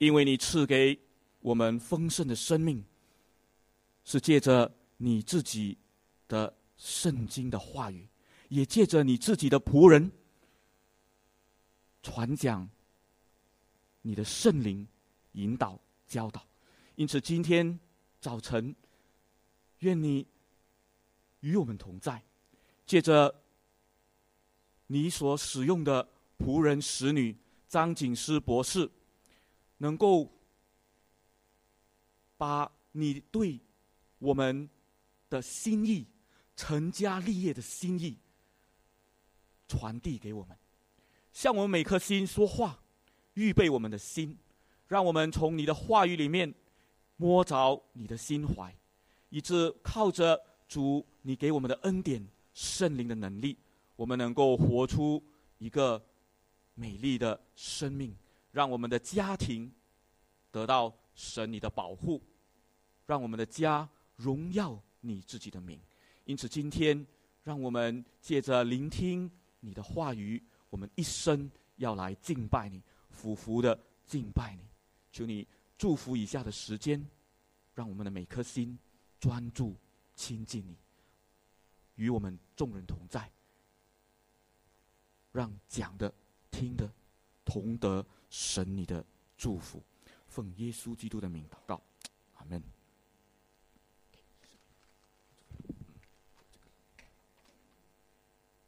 因为你赐给我们丰盛的生命，是借着你自己的圣经的话语，也借着你自己的仆人传讲你的圣灵引导教导。因此，今天早晨，愿你与我们同在，借着你所使用的仆人使女张景思博士。能够把你对我们的心意、成家立业的心意传递给我们，向我们每颗心说话，预备我们的心，让我们从你的话语里面摸着你的心怀，以致靠着主你给我们的恩典、圣灵的能力，我们能够活出一个美丽的生命。让我们的家庭得到神你的保护，让我们的家荣耀你自己的名。因此，今天让我们借着聆听你的话语，我们一生要来敬拜你，俯伏的敬拜你。求你祝福以下的时间，让我们的每颗心专注亲近你，与我们众人同在，让讲的、听的同得。神，你的祝福，奉耶稣基督的名祷告，阿门。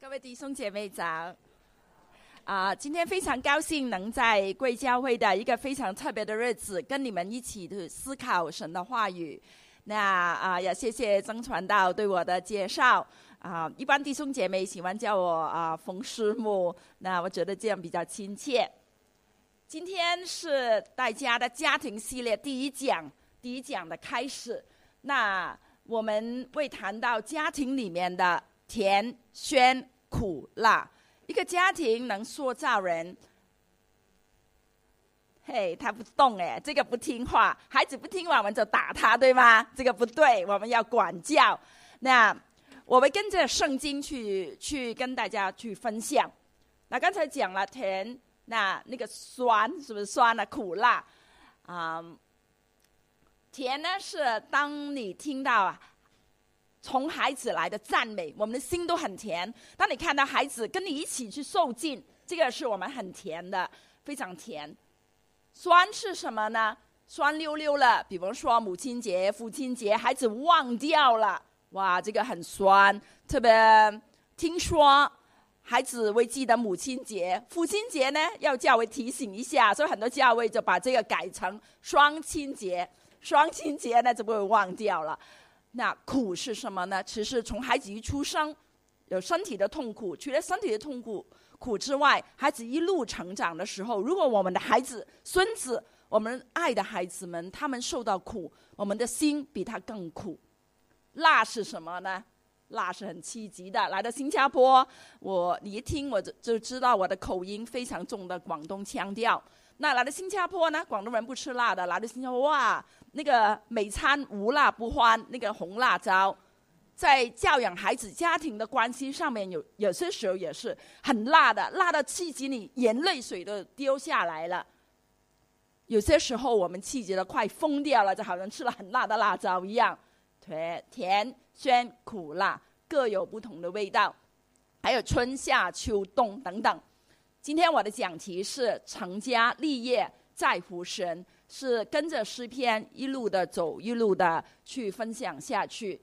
各位弟兄姐妹早！啊，今天非常高兴能在贵教会的一个非常特别的日子，跟你们一起去思考神的话语。那啊，也谢谢曾传道对我的介绍。啊，一般弟兄姐妹喜欢叫我啊冯师母，那我觉得这样比较亲切。今天是大家的家庭系列第一讲，第一讲的开始。那我们会谈到家庭里面的甜、酸、苦、辣。一个家庭能塑造人。嘿，他不动哎，这个不听话，孩子不听话我们就打他，对吗？这个不对，我们要管教。那我们跟着圣经去去跟大家去分享。那刚才讲了甜。那那个酸是不是酸呢？苦辣，啊，甜呢是当你听到啊，从孩子来的赞美，我们的心都很甜。当你看到孩子跟你一起去受尽，这个是我们很甜的，非常甜。酸是什么呢？酸溜溜了。比方说母亲节、父亲节，孩子忘掉了，哇，这个很酸。特别听说。孩子会记得母亲节、父亲节呢，要教会提醒一下，所以很多教会就把这个改成双亲节。双亲节呢，就不会忘掉了。那苦是什么呢？其实从孩子一出生，有身体的痛苦，除了身体的痛苦苦之外，孩子一路成长的时候，如果我们的孩子、孙子，我们爱的孩子们，他们受到苦，我们的心比他更苦。辣是什么呢？辣是很刺激的。来到新加坡，我你一听我就就知道我的口音非常重的广东腔调。那来到新加坡呢，广东人不吃辣的。来到新加坡，哇，那个美餐无辣不欢，那个红辣椒，在教养孩子、家庭的关系上面，有有些时候也是很辣的，辣到刺激你，眼泪水都丢下来了。有些时候我们气急的快疯掉了，就好像吃了很辣的辣椒一样。甜甜、酸、苦、辣各有不同的味道，还有春夏秋冬等等。今天我的讲题是成家立业在乎神，是跟着诗篇一路的走，一路的去分享下去。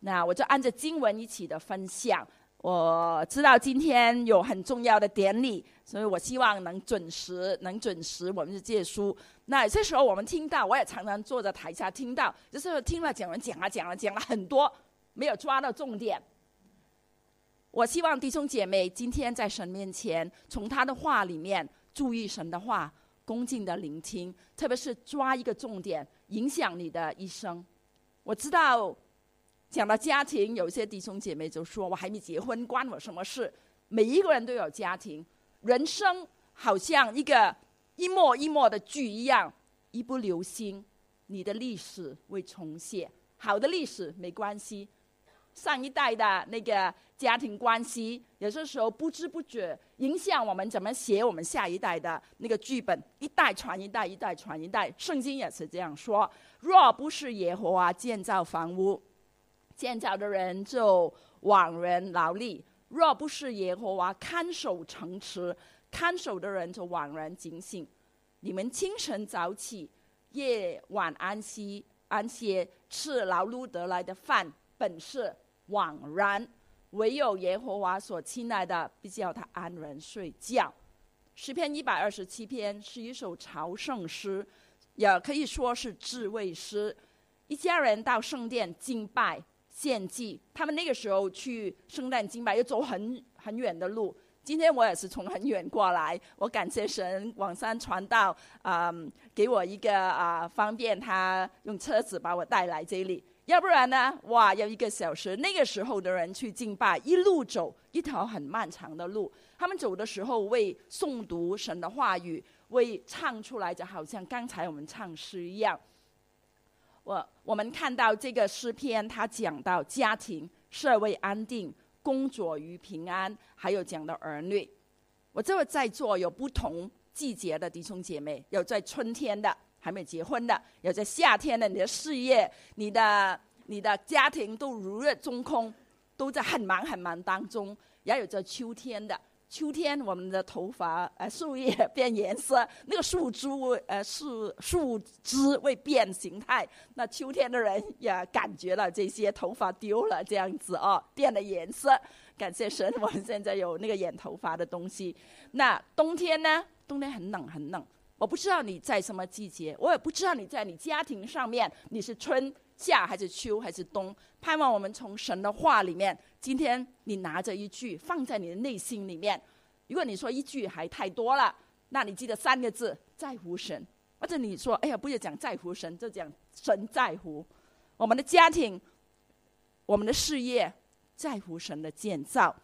那我就按着经文一起的分享。我知道今天有很重要的典礼，所以我希望能准时，能准时我们就借书。那这时候我们听到，我也常常坐在台下听到，就是听了讲完讲啊讲了讲了很多，没有抓到重点。我希望弟兄姐妹今天在神面前，从他的话里面注意神的话，恭敬的聆听，特别是抓一个重点，影响你的一生。我知道。讲到家庭，有些弟兄姐妹就说：“我还没结婚，关我什么事？”每一个人都有家庭，人生好像一个一幕一幕的剧一样，一不留心，你的历史会重写。好的历史没关系，上一代的那个家庭关系，有些时候不知不觉影响我们怎么写我们下一代的那个剧本，一代传一代，一代传一代。圣经也是这样说：若不是耶和华建造房屋，建造的人就枉然劳力；若不是耶和华看守城池，看守的人就枉然警醒。你们清晨早起，夜晚安息，安歇，吃劳碌得来的饭，本是枉然；唯有耶和华所亲爱的，必叫他安然睡觉。诗篇一百二十七篇是一首朝圣诗，也可以说是智慧诗。一家人到圣殿敬拜献祭，他们那个时候去圣诞敬拜要走很很远的路。今天我也是从很远过来，我感谢神网上传道，啊，给我一个啊方便，他用车子把我带来这里。要不然呢，哇，要一个小时。那个时候的人去敬拜，一路走一条很漫长的路。他们走的时候为诵读神的话语，为唱出来，就好像刚才我们唱诗一样。我我们看到这个诗篇，他讲到家庭、社会安定。工作与平安，还有讲到儿女。我这位在座有不同季节的弟兄姐妹，有在春天的还没结婚的，有在夏天的，你的事业、你的你的家庭都如日中空，都在很忙很忙当中，也有在秋天的。秋天，我们的头发呃树叶变颜色，那个树枝呃树树枝会变形态。那秋天的人也感觉了这些头发丢了这样子哦，变了颜色。感谢神，我们现在有那个染头发的东西。那冬天呢？冬天很冷很冷。我不知道你在什么季节，我也不知道你在你家庭上面你是春。夏还是秋还是冬？盼望我们从神的话里面，今天你拿着一句放在你的内心里面。如果你说一句还太多了，那你记得三个字：在乎神。或者你说，哎呀，不要讲在乎神，就讲神在乎我们的家庭、我们的事业，在乎神的建造。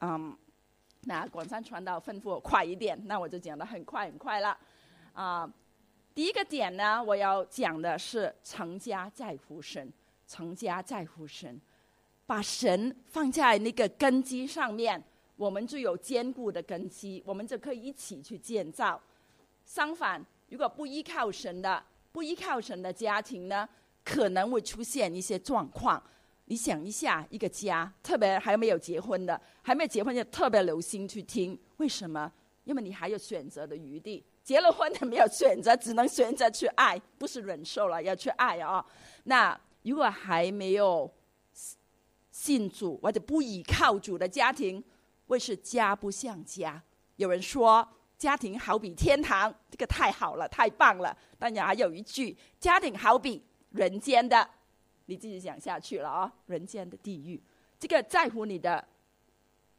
嗯，那广山传道吩咐我快一点，那我就讲的很快很快了，啊。第一个点呢，我要讲的是成家在乎神，成家在乎神，把神放在那个根基上面，我们就有坚固的根基，我们就可以一起去建造。相反，如果不依靠神的，不依靠神的家庭呢，可能会出现一些状况。你想一下，一个家，特别还没有结婚的，还没有结婚就特别留心去听，为什么？因为你还有选择的余地。结了婚的没有选择，只能选择去爱，不是忍受了，要去爱啊。那如果还没有信主或者不依靠主的家庭，会是家不像家。有人说家庭好比天堂，这个太好了，太棒了。但也还有一句，家庭好比人间的，你自己想下去了啊，人间的地狱。这个在乎你的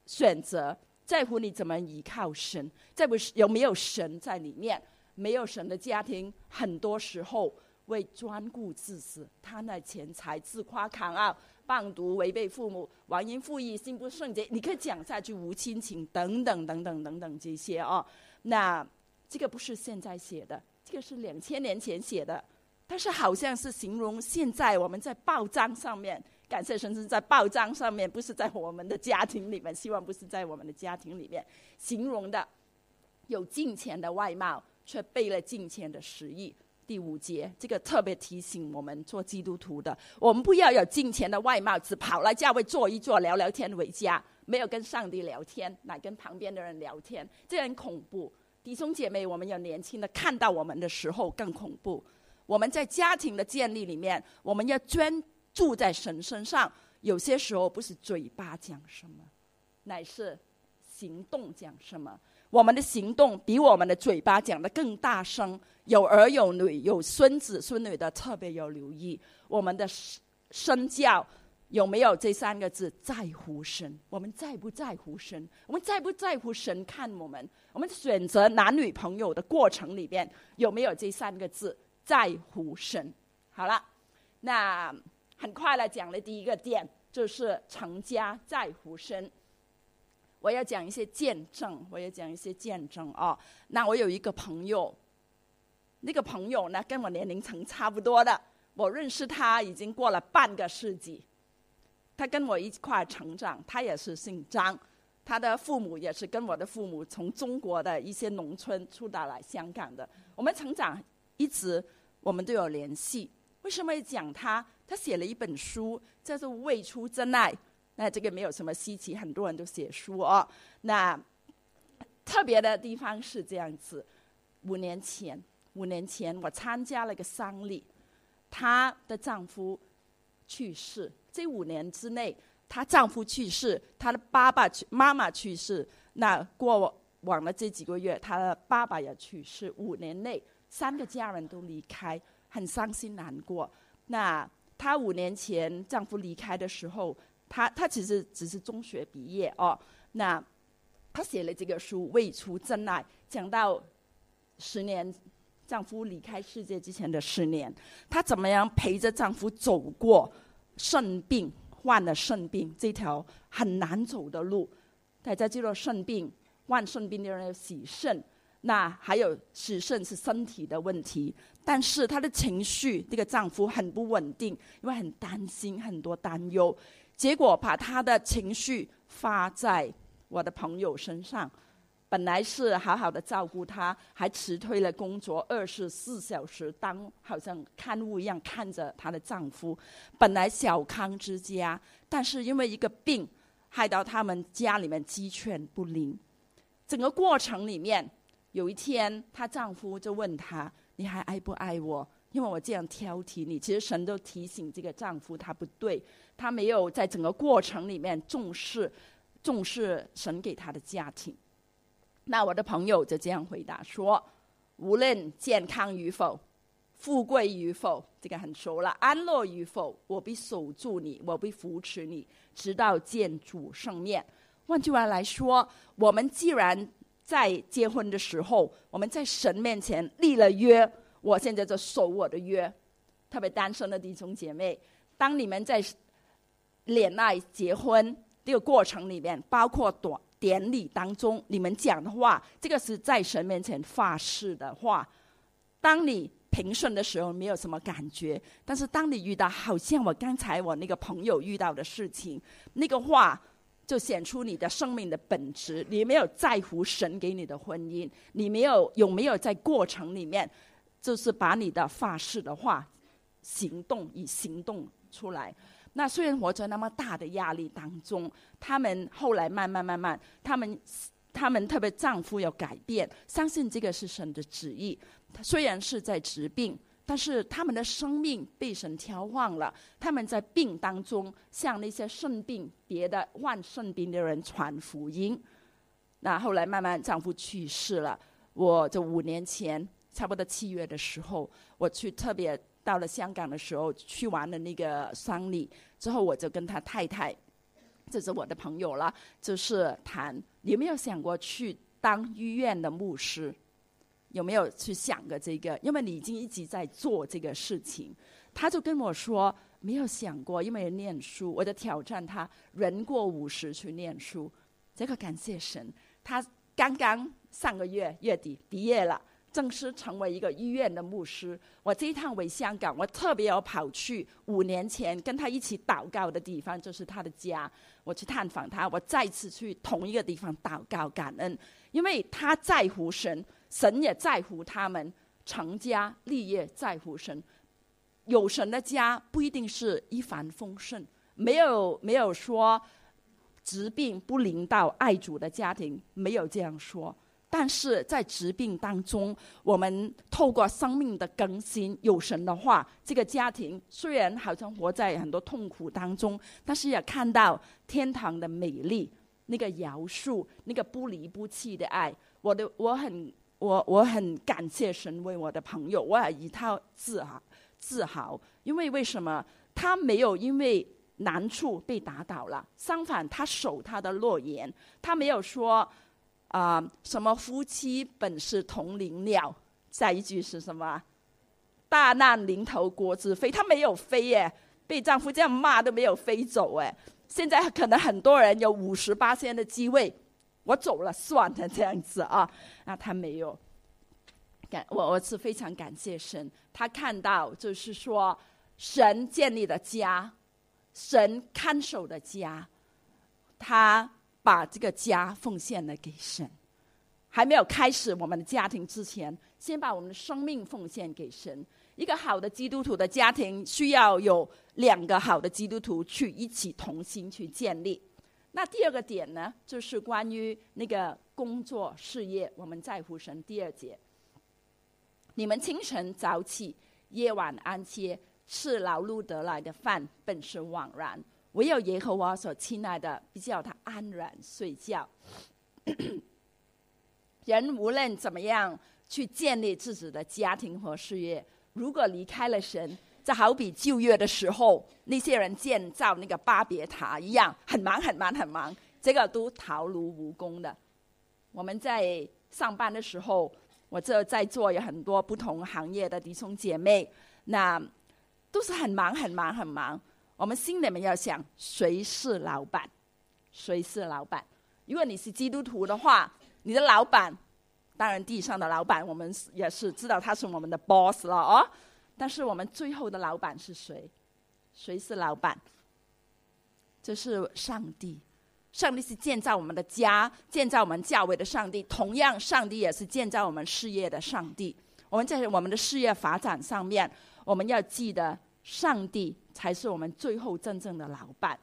选择。在乎你怎么依靠神，在乎有没有神在里面。没有神的家庭，很多时候为专顾自私，贪爱钱财，自夸狂傲，棒毒，违背父母，忘恩负义，心不圣洁。你可以讲下去，无亲情等等等等等等这些哦。那这个不是现在写的，这个是两千年前写的，但是好像是形容现在我们在报章上面。感谢神是在报章上面，不是在我们的家庭里面。希望不是在我们的家庭里面形容的，有金钱的外貌，却背了金钱的实意。第五节，这个特别提醒我们做基督徒的，我们不要有金钱的外貌，只跑来教会坐一坐，聊聊天回家，没有跟上帝聊天，来跟旁边的人聊天，这很恐怖。弟兄姐妹，我们有年轻的看到我们的时候更恐怖。我们在家庭的建立里面，我们要专。住在神身上，有些时候不是嘴巴讲什么，乃是行动讲什么。我们的行动比我们的嘴巴讲的更大声。有儿有女有孙子孙女的，特别有留意。我们的身教有没有这三个字？在乎神，我们在不在乎神？我们在不在乎神看我们？我们选择男女朋友的过程里边有没有这三个字？在乎神。好了，那。很快来讲了第一个点，就是成家在乎神。我要讲一些见证，我要讲一些见证啊。那我有一个朋友，那个朋友呢跟我年龄层差不多的，我认识他已经过了半个世纪。他跟我一块成长，他也是姓张，他的父母也是跟我的父母从中国的一些农村出到来香港的。我们成长一直我们都有联系。为什么讲他？他写了一本书叫做《未出真爱》，那这个没有什么稀奇，很多人都写书哦。那特别的地方是这样子：五年前，五年前我参加了个丧礼，她的丈夫去世。这五年之内，她丈夫去世，她的爸爸，妈妈去世。那过往的这几个月，她的爸爸也去世。五年内，三个家人都离开。很伤心难过。那她五年前丈夫离开的时候，她她其实只是中学毕业哦。那她写了这个书《未出真爱》，讲到十年丈夫离开世界之前的十年，她怎么样陪着丈夫走过肾病，患了肾病这条很难走的路。大家知道肾病，患肾病的人要洗肾。那还有洗肾是身体的问题，但是她的情绪，这个丈夫很不稳定，因为很担心，很多担忧，结果把他的情绪发在我的朋友身上。本来是好好的照顾她，还辞退了工作，二十四小时当好像看护一样看着她的丈夫。本来小康之家，但是因为一个病，害到他们家里面鸡犬不宁。整个过程里面。有一天，她丈夫就问她：“你还爱不爱我？因为我这样挑剔你。”其实神都提醒这个丈夫他不对，他没有在整个过程里面重视重视神给他的家庭。那我的朋友就这样回答说：“无论健康与否，富贵与否，这个很熟了；安乐与否，我必守住你，我必扶持你，直到见主圣面。”换句话来说，我们既然在结婚的时候，我们在神面前立了约，我现在就守我的约。特别单身的弟兄姐妹，当你们在恋爱、结婚这个过程里面，包括短典礼当中，你们讲的话，这个是在神面前发誓的话。当你平顺的时候，没有什么感觉；但是当你遇到好像我刚才我那个朋友遇到的事情，那个话。就显出你的生命的本质，你没有在乎神给你的婚姻，你没有有没有在过程里面，就是把你的发誓的话，行动以行动出来。那虽然活在那么大的压力当中，他们后来慢慢慢慢，他们他们特别丈夫要改变，相信这个是神的旨意。虽然是在治病。但是他们的生命被神调换了，他们在病当中向那些肾病、别的患肾病的人传福音。那后来慢慢丈夫去世了，我就五年前差不多七月的时候，我去特别到了香港的时候，去完了那个丧礼之后，我就跟他太太，这是我的朋友了，就是谈有没有想过去当医院的牧师。有没有去想过这个？因为你已经一直在做这个事情，他就跟我说没有想过，因为念书，我就挑战他，人过五十去念书。这个感谢神，他刚刚上个月月底毕业了，正式成为一个医院的牧师。我这一趟回香港，我特别要跑去五年前跟他一起祷告的地方，就是他的家，我去探访他。我再次去同一个地方祷告感恩，因为他在乎神。神也在乎他们成家立业，在乎神。有神的家不一定是一帆风顺，没有没有说疾病不临到爱主的家庭，没有这样说。但是在疾病当中，我们透过生命的更新，有神的话，这个家庭虽然好像活在很多痛苦当中，但是也看到天堂的美丽，那个饶恕，那个不离不弃的爱。我的我很。我我很感谢神为我的朋友，我也一套自豪自豪，因为为什么他没有因为难处被打倒了？相反，他守他的诺言，他没有说啊什么夫妻本是同林鸟，下一句是什么？大难临头各自飞，他没有飞耶，被丈夫这样骂都没有飞走哎。现在可能很多人有五十八仙的机会。我走了算了，这样子啊，那他没有感，我我是非常感谢神，他看到就是说神建立的家，神看守的家，他把这个家奉献了给神。还没有开始我们的家庭之前，先把我们的生命奉献给神。一个好的基督徒的家庭需要有两个好的基督徒去一起同心去建立。那第二个点呢，就是关于那个工作事业，我们在乎神。第二节，你们清晨早起，夜晚安歇，吃劳碌得来的饭，本是枉然；唯有耶和华所亲爱的，必叫他安然睡觉。人无论怎么样去建立自己的家庭和事业，如果离开了神，就好比旧约的时候那些人建造那个巴别塔一样，很忙很忙很忙，这个都徒劳无功的。我们在上班的时候，我这在座有很多不同行业的弟兄姐妹，那都是很忙很忙很忙。我们心里面要想，谁是老板？谁是老板？如果你是基督徒的话。你的老板，当然地上的老板，我们也是知道他是我们的 boss 了哦。但是我们最后的老板是谁？谁是老板？这是上帝。上帝是建造我们的家、建造我们教会的上帝。同样，上帝也是建造我们事业的上帝。我们在我们的事业发展上面，我们要记得，上帝才是我们最后真正的老板。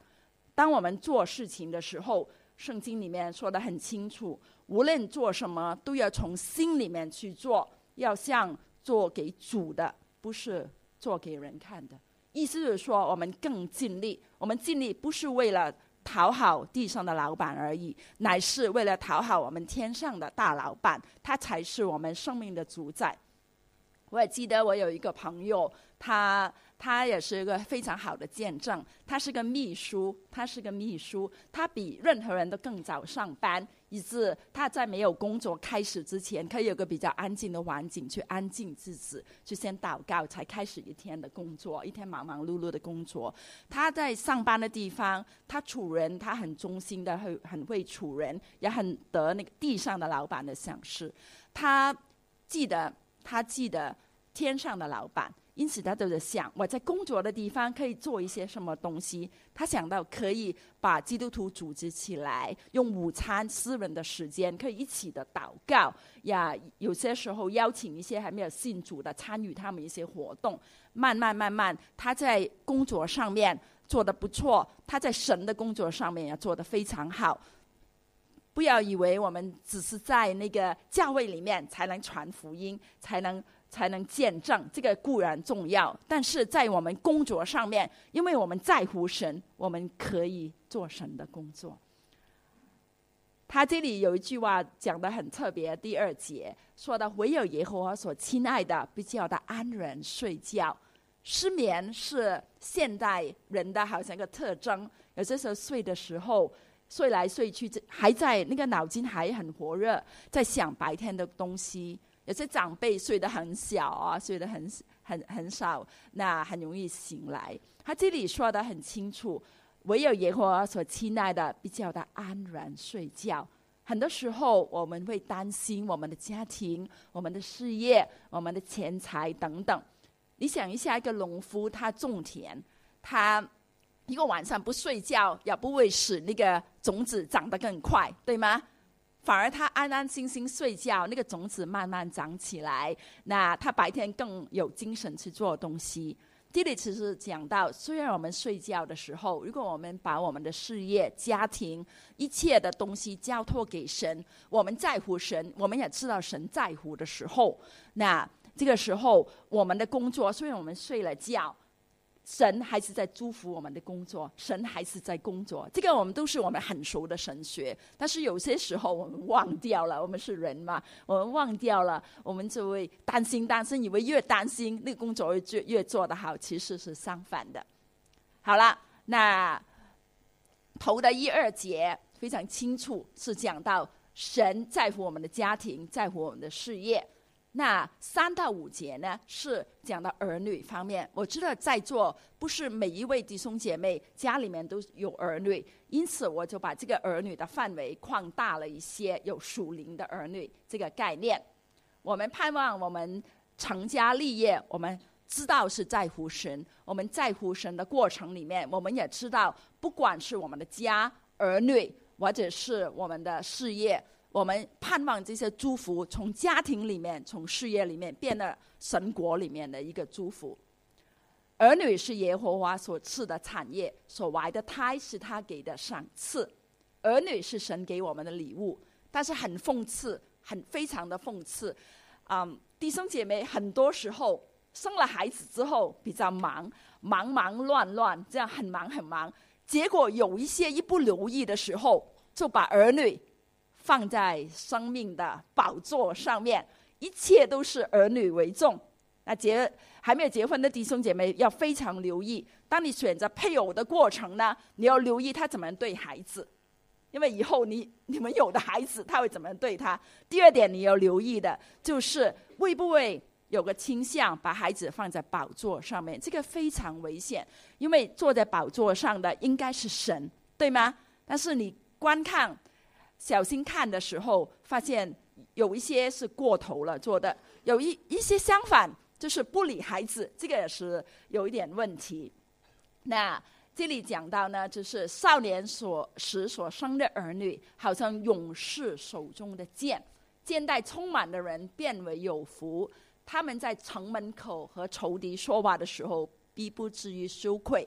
当我们做事情的时候，圣经里面说的很清楚。无论做什么，都要从心里面去做，要像做给主的，不是做给人看的。意思是说，我们更尽力。我们尽力不是为了讨好地上的老板而已，乃是为了讨好我们天上的大老板，他才是我们生命的主宰。我也记得我有一个朋友，他。他也是一个非常好的见证。他是个秘书，他是个秘书，他比任何人都更早上班，以致他在没有工作开始之前，可以有个比较安静的环境去安静自己，去先祷告，才开始一天的工作，一天忙忙碌碌的工作。他在上班的地方，他处人，他很忠心的，会很会处人，也很得那个地上的老板的赏识。他记得，他记得天上的老板。因此，他都在想我在工作的地方可以做一些什么东西。他想到可以把基督徒组织起来，用午餐私人的时间可以一起的祷告呀。有些时候邀请一些还没有信主的参与他们一些活动。慢慢慢慢，他在工作上面做的不错，他在神的工作上面也做得非常好。不要以为我们只是在那个教会里面才能传福音，才能。才能见证，这个固然重要，但是在我们工作上面，因为我们在乎神，我们可以做神的工作。他这里有一句话讲的很特别，第二节说的唯有耶和华所亲爱的，必叫他安然睡觉。失眠是现代人的好像一个特征，有些时候睡的时候，睡来睡去，还在那个脑筋还很活热，在想白天的东西。有些长辈睡得很小啊，睡得很很很少，那很容易醒来。他这里说的很清楚，唯有耶和华所亲爱的，必叫他安然睡觉。很多时候我们会担心我们的家庭、我们的事业、我们的钱财等等。你想一下，一个农夫他种田，他一个晚上不睡觉，也不会使那个种子长得更快，对吗？反而他安安心心睡觉，那个种子慢慢长起来。那他白天更有精神去做东西。这里其实讲到，虽然我们睡觉的时候，如果我们把我们的事业、家庭一切的东西交托给神，我们在乎神，我们也知道神在乎的时候，那这个时候我们的工作，虽然我们睡了觉。神还是在祝福我们的工作，神还是在工作。这个我们都是我们很熟的神学，但是有些时候我们忘掉了，我们是人嘛，我们忘掉了，我们就会担心担心，以为越担心那个工作越越做得好，其实是相反的。好了，那头的一二节非常清楚，是讲到神在乎我们的家庭，在乎我们的事业。那三到五节呢，是讲到儿女方面。我知道在座不是每一位弟兄姐妹家里面都有儿女，因此我就把这个儿女的范围扩大了一些，有属灵的儿女这个概念。我们盼望我们成家立业，我们知道是在乎神，我们在乎神的过程里面，我们也知道，不管是我们的家、儿女，或者是我们的事业，我们盼望这些祝福从家庭里面、从事业里面变得神国里面的一个祝福。儿女是耶和华所赐的产业，所怀的胎是他给的赏赐。儿女是神给我们的礼物，但是很讽刺，很非常的讽刺。嗯，弟兄姐妹，很多时候生了孩子之后比较忙，忙忙乱乱，这样很忙很忙。结果有一些一不留意的时候，就把儿女放在生命的宝座上面，一切都是儿女为重。那结还没有结婚的弟兄姐妹要非常留意，当你选择配偶的过程呢，你要留意他怎么对孩子，因为以后你你们有的孩子他会怎么对他。第二点你要留意的就是会不会有个倾向把孩子放在宝座上面，这个非常危险，因为坐在宝座上的应该是神，对吗？但是你观看、小心看的时候，发现有一些是过头了做的，有一一些相反。就是不理孩子，这个也是有一点问题。那这里讲到呢，就是少年所时所生的儿女，好像勇士手中的剑，剑带充满的人变为有福。他们在城门口和仇敌说话的时候，必不至于羞愧。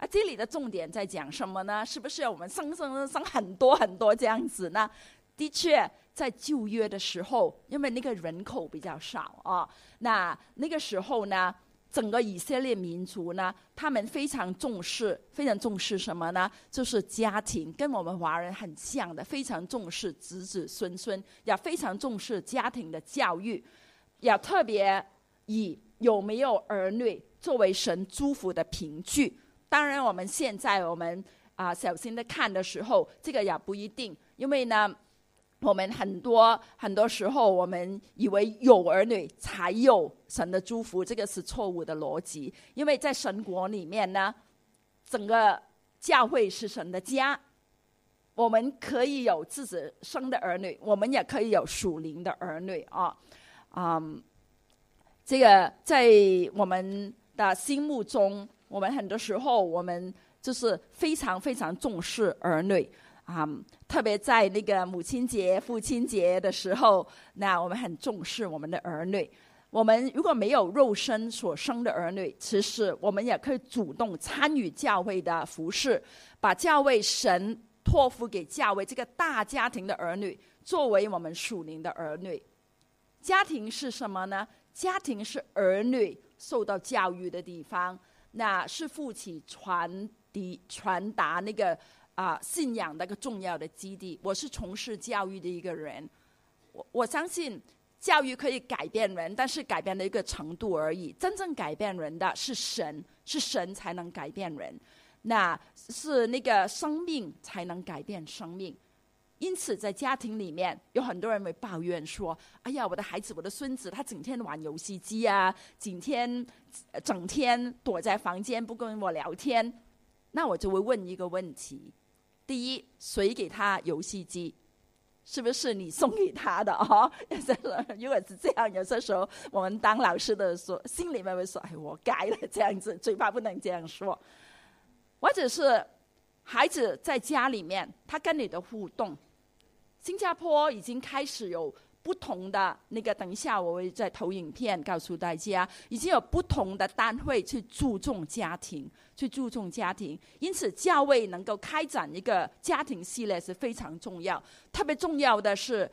啊，这里的重点在讲什么呢？是不是我们生生生很多很多这样子呢？的确。在旧约的时候，因为那个人口比较少啊，那那个时候呢，整个以色列民族呢，他们非常重视，非常重视什么呢？就是家庭，跟我们华人很像的，非常重视子子孙孙，也非常重视家庭的教育，也特别以有没有儿女作为神祝福的凭据。当然，我们现在我们啊小心的看的时候，这个也不一定，因为呢。我们很多很多时候，我们以为有儿女才有神的祝福，这个是错误的逻辑。因为在神国里面呢，整个教会是神的家，我们可以有自己生的儿女，我们也可以有属灵的儿女啊。嗯，这个在我们的心目中，我们很多时候我们就是非常非常重视儿女。啊，特别在那个母亲节、父亲节的时候，那我们很重视我们的儿女。我们如果没有肉身所生的儿女，其实我们也可以主动参与教会的服饰，把教会神托付给教会这个大家庭的儿女，作为我们属灵的儿女。家庭是什么呢？家庭是儿女受到教育的地方，那是父亲传递、传达那个。啊，信仰的一个重要的基地。我是从事教育的一个人，我我相信教育可以改变人，但是改变的一个程度而已。真正改变人的是神，是神才能改变人，那是那个生命才能改变生命。因此，在家庭里面，有很多人会抱怨说：“哎呀，我的孩子，我的孙子，他整天玩游戏机啊，整天整天躲在房间不跟我聊天。”那我就会问一个问题。第一，谁给他游戏机？是不是你送给他的哦？如果是这样，有些时候我们当老师的说，心里面会说：“哎，我改了。”这样子，嘴巴不能这样说。或者是孩子在家里面，他跟你的互动，新加坡已经开始有。不同的那个，等一下我会在投影片告诉大家，已经有不同的单位去注重家庭，去注重家庭。因此，教会能够开展一个家庭系列是非常重要。特别重要的是，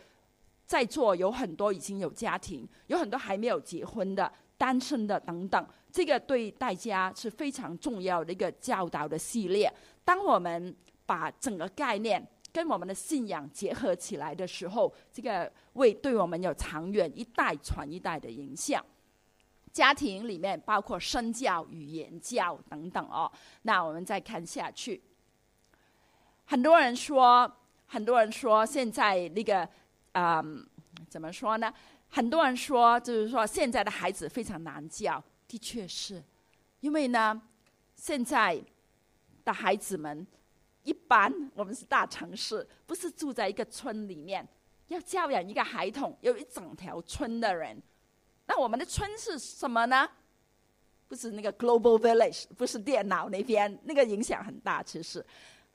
在座有很多已经有家庭，有很多还没有结婚的、单身的等等。这个对大家是非常重要的一个教导的系列。当我们把整个概念。跟我们的信仰结合起来的时候，这个会对我们有长远一代传一代的影响。家庭里面包括身教、语言教等等哦。那我们再看下去，很多人说，很多人说现在那个，嗯，怎么说呢？很多人说，就是说现在的孩子非常难教，的确是，因为呢，现在的孩子们。一般我们是大城市，不是住在一个村里面，要教养一个孩童，有一整条村的人。那我们的村是什么呢？不是那个 Global Village，不是电脑那边，那个影响很大。其实，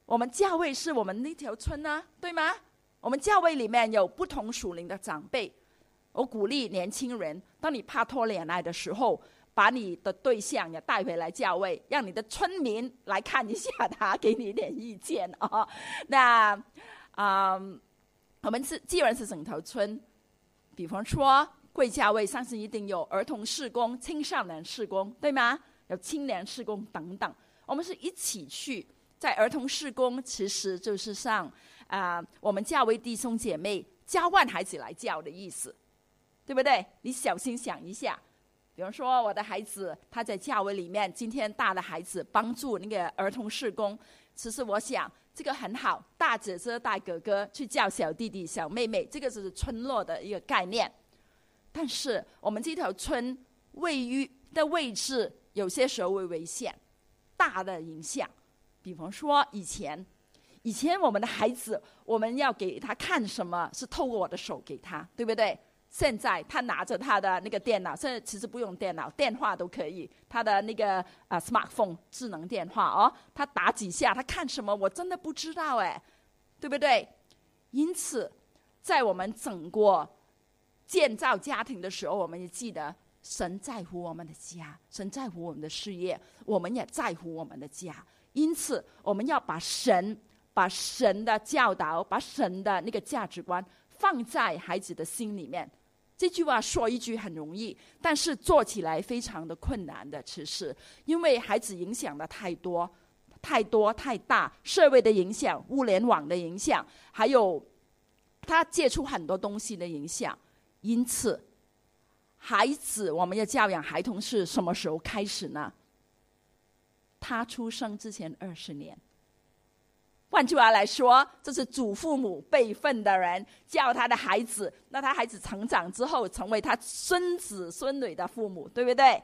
我们教会是我们那条村呢，对吗？我们教会里面有不同属灵的长辈。我鼓励年轻人，当你怕拖恋爱的时候，把你的对象也带回来教会，让你的村民来看一下他，给你一点意见哦。那啊，我们是既然是整头村，比方说。贵教位上是一定有儿童事工、青少年事工，对吗？有青年事工等等。我们是一起去在儿童事工，其实就是像啊，我们教为弟兄姐妹交换孩子来教的意思，对不对？你小心想一下，比方说我的孩子他在教会里面，今天大的孩子帮助那个儿童事工，其实我想这个很好，大姐姐带哥哥去教小弟弟小妹妹，这个就是村落的一个概念。但是我们这条村位于的位置有些时候会危险，大的影响。比方说以前，以前我们的孩子，我们要给他看什么是透过我的手给他，对不对？现在他拿着他的那个电脑，现在其实不用电脑，电话都可以。他的那个啊，smartphone 智能电话哦，他打几下，他看什么，我真的不知道哎，对不对？因此，在我们整个。建造家庭的时候，我们也记得神在乎我们的家，神在乎我们的事业，我们也在乎我们的家。因此，我们要把神、把神的教导、把神的那个价值观放在孩子的心里面。这句话说一句很容易，但是做起来非常的困难的。其实，因为孩子影响的太多、太多、太大，社会的影响、物联网的影响，还有他接触很多东西的影响。因此，孩子我们要教养孩童是什么时候开始呢？他出生之前二十年。换句话来说，这是祖父母辈分的人教他的孩子，那他孩子成长之后，成为他孙子孙女的父母，对不对？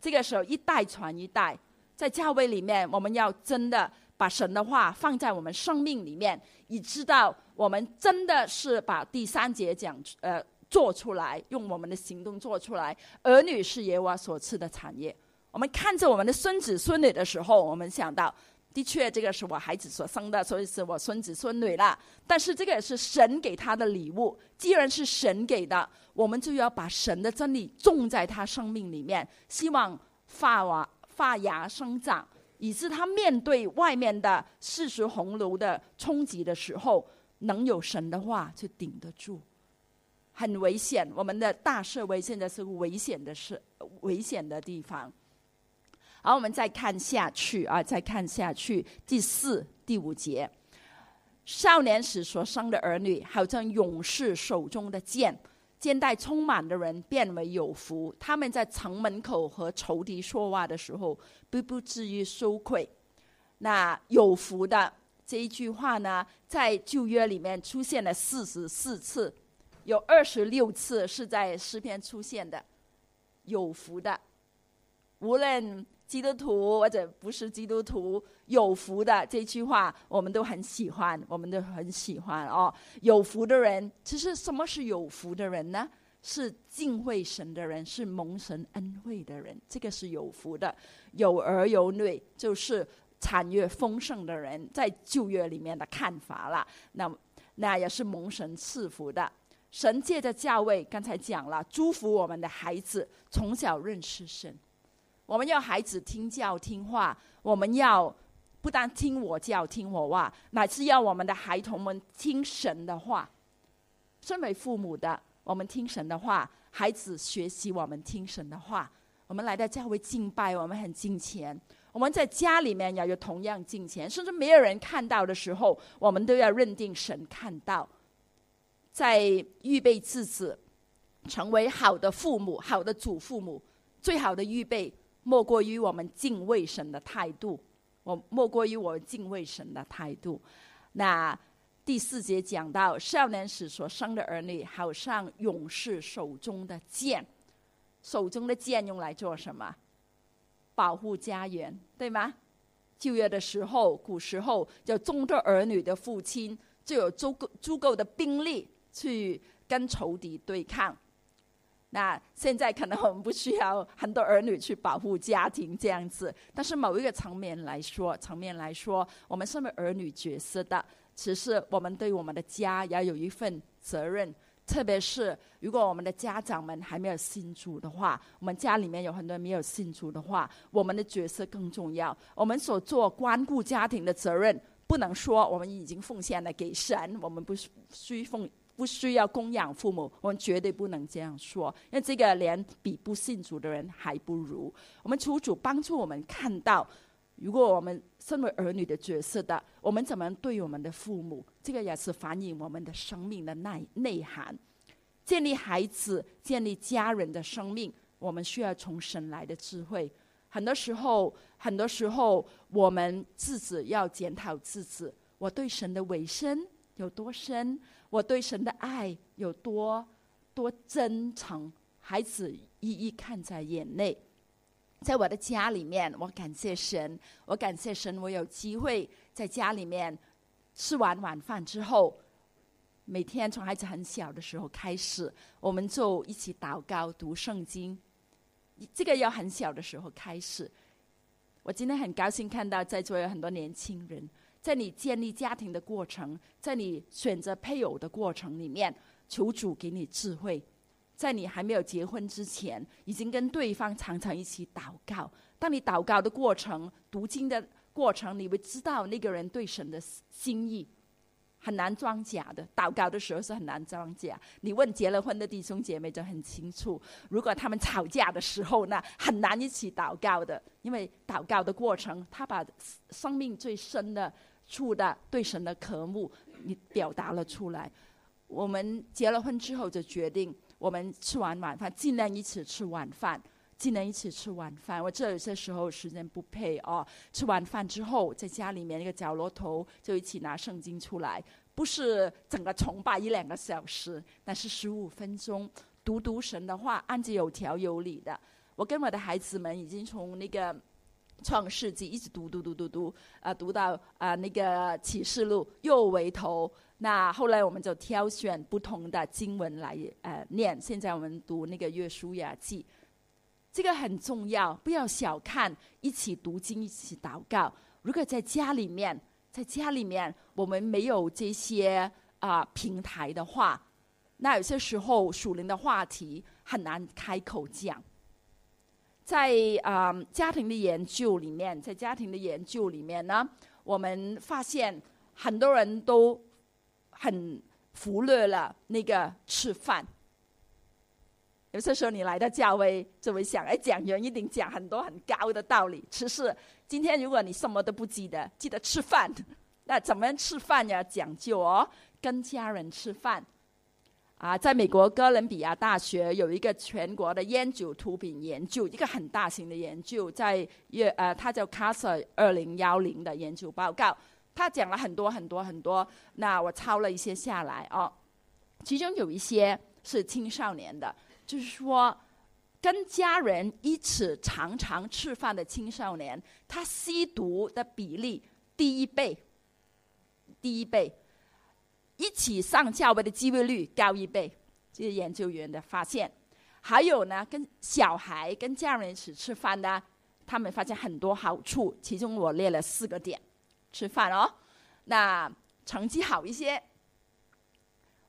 这个时候一代传一代，在教会里面，我们要真的把神的话放在我们生命里面，以知道我们真的是把第三节讲呃。做出来，用我们的行动做出来。儿女是耶和华所赐的产业。我们看着我们的孙子孙女的时候，我们想到，的确，这个是我孩子所生的，所以是我孙子孙女了。但是这个也是神给他的礼物。既然是神给的，我们就要把神的真理种在他生命里面，希望发娃发芽生长，以致他面对外面的世俗洪流的冲击的时候，能有神的话去顶得住。很危险，我们的大社会现在是危险的事，危险的地方。好，我们再看下去啊，再看下去，第四、第五节，少年时所生的儿女，好像勇士手中的剑，肩带充满的人变为有福。他们在城门口和仇敌说话的时候，不不至于羞愧。那有福的这一句话呢，在旧约里面出现了四十四次。有二十六次是在诗篇出现的，有福的，无论基督徒或者不是基督徒，有福的这句话我们都很喜欢，我们都很喜欢哦。有福的人，其实什么是有福的人呢？是敬畏神的人，是蒙神恩惠的人，这个是有福的。有儿有女，就是产业丰盛的人，在旧约里面的看法了。那那也是蒙神赐福的。神借着教位，刚才讲了，祝福我们的孩子从小认识神。我们要孩子听教听话，我们要不但听我教听我话，乃是要我们的孩童们听神的话。身为父母的，我们听神的话，孩子学习我们听神的话。我们来到教会敬拜，我们很敬虔。我们在家里面也有同样敬虔，甚至没有人看到的时候，我们都要认定神看到。在预备自己成为好的父母、好的祖父母，最好的预备莫过于我们敬畏神的态度。我莫过于我们敬畏神的态度。那第四节讲到少年时所生的儿女，好像勇士手中的剑，手中的剑用来做什么？保护家园，对吗？就业的时候，古时候就众多儿女的父亲就有足够足够的兵力。去跟仇敌对抗，那现在可能我们不需要很多儿女去保护家庭这样子，但是某一个层面来说，层面来说，我们身为儿女角色的，其实我们对我们的家要有一份责任。特别是如果我们的家长们还没有信主的话，我们家里面有很多人没有信主的话，我们的角色更重要。我们所做关顾家庭的责任，不能说我们已经奉献了给神，我们不需奉。不需要供养父母，我们绝对不能这样说，因为这个连比不信主的人还不如。我们求主帮助我们看到，如果我们身为儿女的角色的，我们怎么对我们的父母？这个也是反映我们的生命的内内涵。建立孩子、建立家人的生命，我们需要从神来的智慧。很多时候，很多时候，我们自己要检讨自己：我对神的委身有多深？我对神的爱有多多真诚，孩子一一看在眼内。在我的家里面，我感谢神，我感谢神，我有机会在家里面吃完晚饭之后，每天从孩子很小的时候开始，我们就一起祷告、读圣经。这个要很小的时候开始。我今天很高兴看到在座有很多年轻人。在你建立家庭的过程，在你选择配偶的过程里面，求主给你智慧。在你还没有结婚之前，已经跟对方常常一起祷告。当你祷告的过程、读经的过程，你会知道那个人对神的心意很难装假的。祷告的时候是很难装假。你问结了婚的弟兄姐妹就很清楚。如果他们吵架的时候呢，很难一起祷告的，因为祷告的过程，他把生命最深的。处的对神的渴慕，你表达了出来。我们结了婚之后就决定，我们吃完晚饭尽量一起吃晚饭，既能一起吃晚饭。我这有些时候时间不配哦，吃完饭之后在家里面那个角落头就一起拿圣经出来，不是整个崇拜一两个小时，但是十五分钟读读神的话，按着有条有理的。我跟我的孩子们已经从那个。创世纪一直读读读读读，啊，读到啊那个启示录又回头。那后来我们就挑选不同的经文来呃念。现在我们读那个约书亚记，这个很重要，不要小看一起读经、一起祷告。如果在家里面，在家里面我们没有这些啊平台的话，那有些时候属灵的话题很难开口讲。在啊家庭的研究里面，在家庭的研究里面呢，我们发现很多人都很忽略了那个吃饭。有些时候你来到教会，就会想，哎，讲员一定讲很多很高的道理。其实今天如果你什么都不记得，记得吃饭，那怎么样吃饭要讲究哦，跟家人吃饭。啊，在美国哥伦比亚大学有一个全国的烟酒毒品研究，一个很大型的研究，在月呃，它叫 CASA 二零幺零的研究报告，他讲了很多很多很多。那我抄了一些下来哦，其中有一些是青少年的，就是说跟家人一起常常吃饭的青少年，他吸毒的比例低一倍，低一倍。一起上教会的机会率高一倍，这些研究员的发现。还有呢，跟小孩、跟家人一起吃饭呢，他们发现很多好处。其中我列了四个点：吃饭哦，那成绩好一些，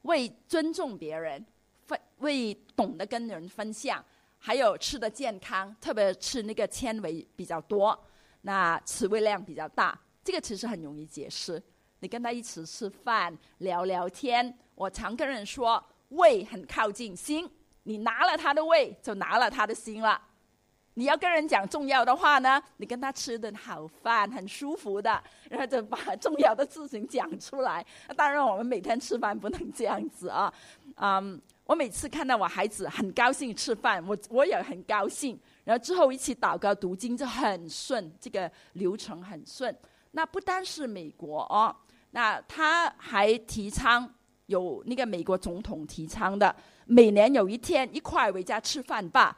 为尊重别人，分为懂得跟人分享，还有吃的健康，特别吃那个纤维比较多，那吃味量比较大。这个其实很容易解释。你跟他一起吃饭聊聊天，我常跟人说，胃很靠近心，你拿了他的胃，就拿了他的心了。你要跟人讲重要的话呢，你跟他吃顿好饭，很舒服的，然后就把重要的事情讲出来。当然，我们每天吃饭不能这样子啊。嗯，我每次看到我孩子很高兴吃饭，我我也很高兴。然后之后一起祷告读经就很顺，这个流程很顺。那不单是美国哦。那他还提倡有那个美国总统提倡的，每年有一天一块回家吃饭吧。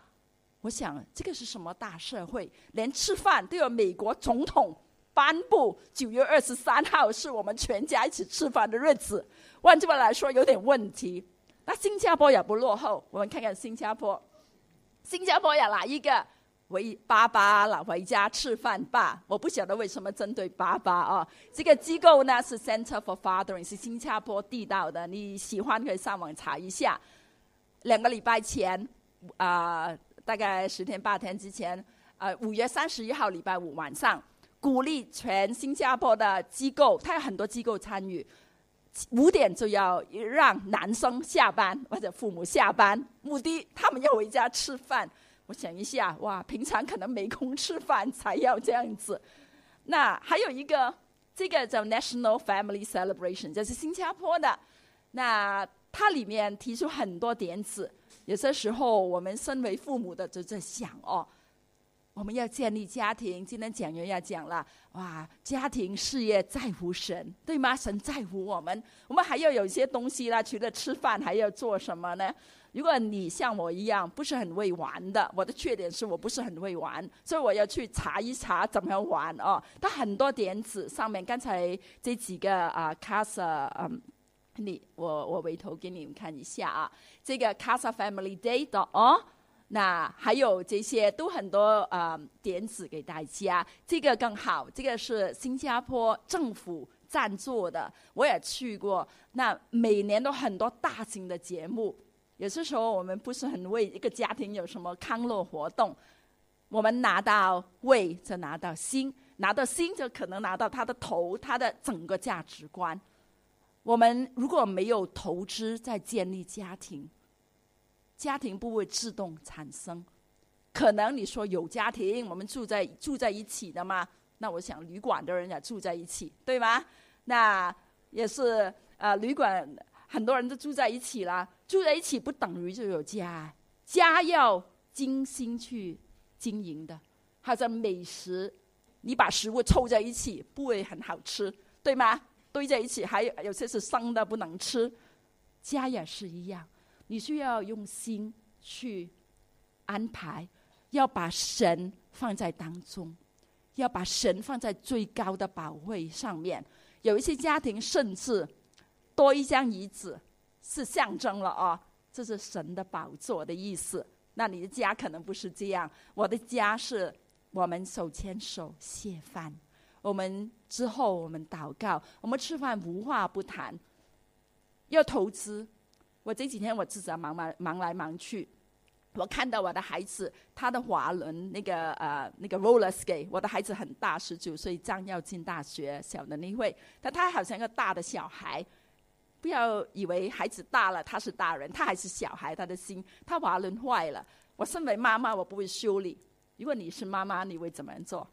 我想这个是什么大社会，连吃饭都有美国总统颁布九月二十三号是我们全家一起吃饭的日子。换句话来说，有点问题。那新加坡也不落后，我们看看新加坡，新加坡有哪一个？回爸爸了，回家吃饭吧。我不晓得为什么针对爸爸啊。这个机构呢是 Center for Fathering，是新加坡地道的。你喜欢可以上网查一下。两个礼拜前，啊，大概十天八天之前，呃，五月三十一号礼拜五晚上，鼓励全新加坡的机构，他有很多机构参与，五点就要让男生下班或者父母下班，目的他们要回家吃饭。我想一下，哇，平常可能没空吃饭才要这样子。那还有一个，这个叫 National Family Celebration，这是新加坡的。那它里面提出很多点子。有些时候，我们身为父母的就在想哦，我们要建立家庭。今天讲员要讲了，哇，家庭事业在乎神，对吗？神在乎我们，我们还要有一些东西啦，除了吃饭，还要做什么呢？如果你像我一样不是很会玩的，我的缺点是我不是很会玩，所以我要去查一查怎么样玩哦。它很多点子上面，刚才这几个啊，Casa，嗯，你我我回头给你们看一下啊，这个 Casa Family Day 的哦，那还有这些都很多呃点子给大家。这个更好，这个是新加坡政府赞助的，我也去过。那每年都很多大型的节目。有些时候我们不是很为一个家庭有什么康乐活动，我们拿到胃就拿到心，拿到心就可能拿到他的头，他的整个价值观。我们如果没有投资在建立家庭，家庭不会自动产生。可能你说有家庭，我们住在住在一起的嘛？那我想旅馆的人也住在一起，对吗？那也是呃旅馆。很多人都住在一起了，住在一起不等于就有家，家要精心去经营的。好像美食，你把食物凑在一起不会很好吃，对吗？堆在一起还有有些是生的不能吃，家也是一样，你需要用心去安排，要把神放在当中，要把神放在最高的宝位上面。有一些家庭甚至。多一张椅子是象征了哦，这是神的宝座的意思。那你的家可能不是这样，我的家是我们手牵手谢饭，我们之后我们祷告，我们吃饭无话不谈。要投资，我这几天我自己忙忙忙来忙去，我看到我的孩子他的滑轮那个呃那个 roller skate，我的孩子很大，十九岁将要进大学，小的那会，但他好像个大的小孩。不要以为孩子大了他是大人，他还是小孩，他的心他滑轮坏了。我身为妈妈，我不会修理。如果你是妈妈，你会怎么做？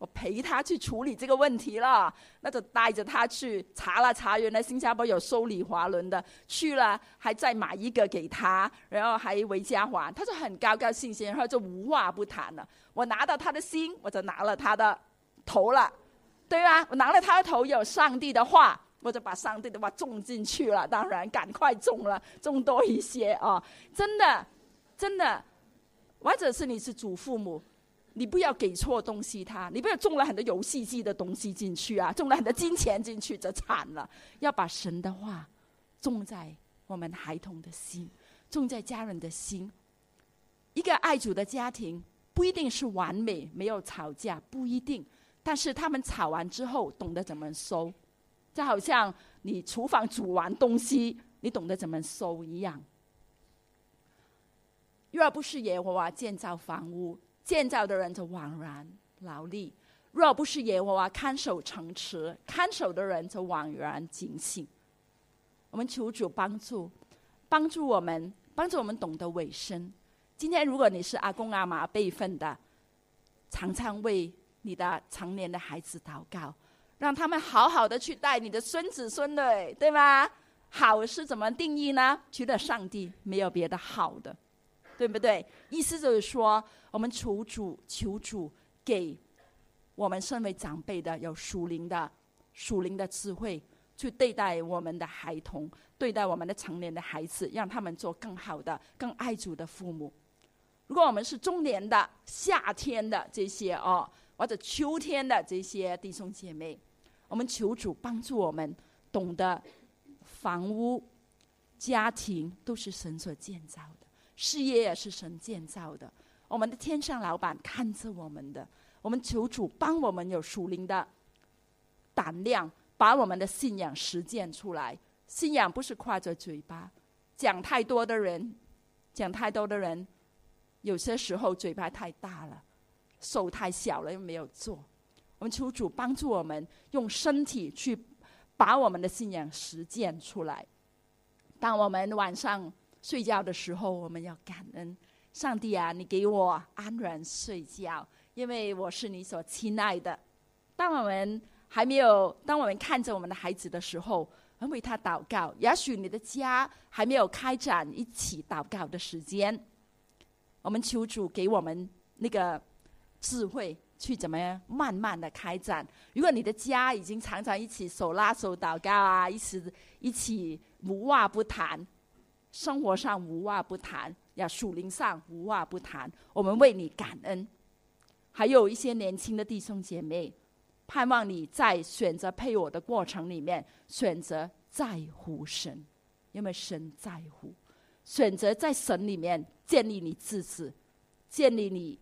我陪他去处理这个问题了，那就带着他去查了查，原来新加坡有修理滑轮的，去了还再买一个给他，然后还回家还，他就很高高兴兴，然后就无话不谈了。我拿到他的心，我就拿了他的头了，对吧？我拿了他的头，有上帝的话。我就把上帝的话种进去了，当然赶快种了，种多一些啊！真的，真的，或者是你是祖父母，你不要给错东西他，你不要种了很多游戏机的东西进去啊，种了很多金钱进去就惨了。要把神的话种在我们孩童的心，种在家人的心。一个爱主的家庭不一定是完美，没有吵架不一定，但是他们吵完之后懂得怎么收。就好像你厨房煮完东西，你懂得怎么收一样。若不是耶和华建造房屋，建造的人就枉然劳力；若不是耶和华看守城池，看守的人就枉然警醒。我们求主帮助，帮助我们，帮助我们懂得尾声。今天，如果你是阿公阿妈辈分的，常常为你的成年的孩子祷告。让他们好好的去带你的孙子孙女，对吗？好是怎么定义呢？除了上帝，没有别的好的，对不对？意思就是说，我们求主，求主给我们身为长辈的有属灵的、属灵的智慧，去对待我们的孩童，对待我们的成年的孩子，让他们做更好的、更爱主的父母。如果我们是中年的、夏天的这些哦，或者秋天的这些弟兄姐妹。我们求主帮助我们懂得房屋家庭都是神所建造的，事业也是神建造的。我们的天上老板看着我们的，我们求主帮我们有属灵的胆量，把我们的信仰实践出来。信仰不是夸着嘴巴，讲太多的人，讲太多的人，有些时候嘴巴太大了，手太小了又没有做。我们求主帮助我们用身体去把我们的信仰实践出来。当我们晚上睡觉的时候，我们要感恩上帝啊，你给我安然睡觉，因为我是你所亲爱的。当我们还没有，当我们看着我们的孩子的时候。为他祷告，也许你的家还没有开展一起祷告的时间。我们求主给我们那个智慧，去怎么样慢慢的开展。如果你的家已经常常一起手拉手祷告啊，一起一起无话不谈，生活上无话不谈，呀，属灵上无话不谈，我们为你感恩。还有一些年轻的弟兄姐妹。盼望你在选择配偶的过程里面，选择在乎神，因为神在乎；选择在神里面建立你自己，建立你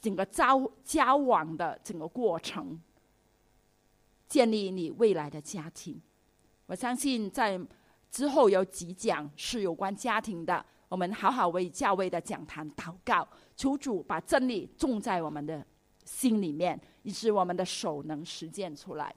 整个交交往的整个过程，建立你未来的家庭。我相信在之后有几讲是有关家庭的，我们好好为教会的讲坛祷告，求主把真理种在我们的。心里面，以致我们的手能实践出来。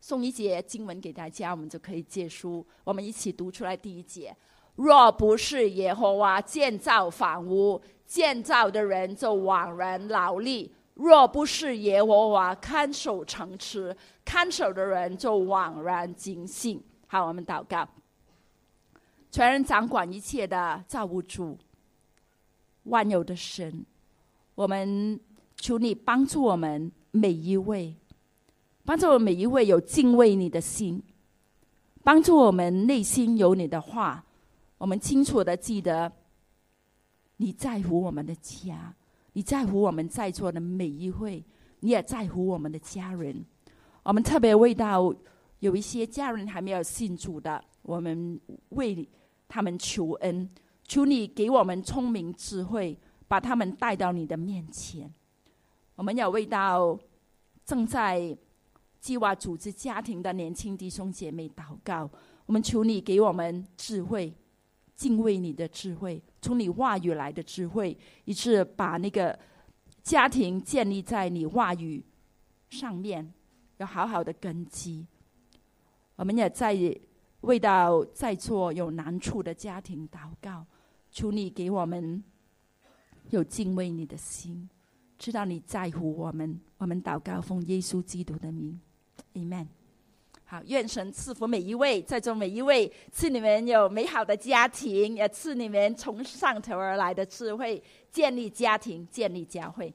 送一节经文给大家，我们就可以借书。我们一起读出来第一节：若不是耶和华建造房屋，建造的人就枉然劳力；若不是耶和华看守城池，看守的人就枉然警醒。好，我们祷告：全人掌管一切的造物主，万有的神，我们。求你帮助我们每一位，帮助我们每一位有敬畏你的心，帮助我们内心有你的话。我们清楚的记得，你在乎我们的家，你在乎我们在座的每一位，你也在乎我们的家人。我们特别为到有一些家人还没有信主的，我们为他们求恩，求你给我们聪明智慧，把他们带到你的面前。我们要为到正在计划组织家庭的年轻弟兄姐妹祷告。我们求你给我们智慧，敬畏你的智慧，从你话语来的智慧，以致把那个家庭建立在你话语上面，要好好的根基。我们也在为到在座有难处的家庭祷告，求你给我们有敬畏你的心。知道你在乎我们，我们祷告奉耶稣基督的名，Amen。好，愿神赐福每一位，在座每一位，赐你们有美好的家庭，也赐你们从上头而来的智慧，建立家庭，建立教会。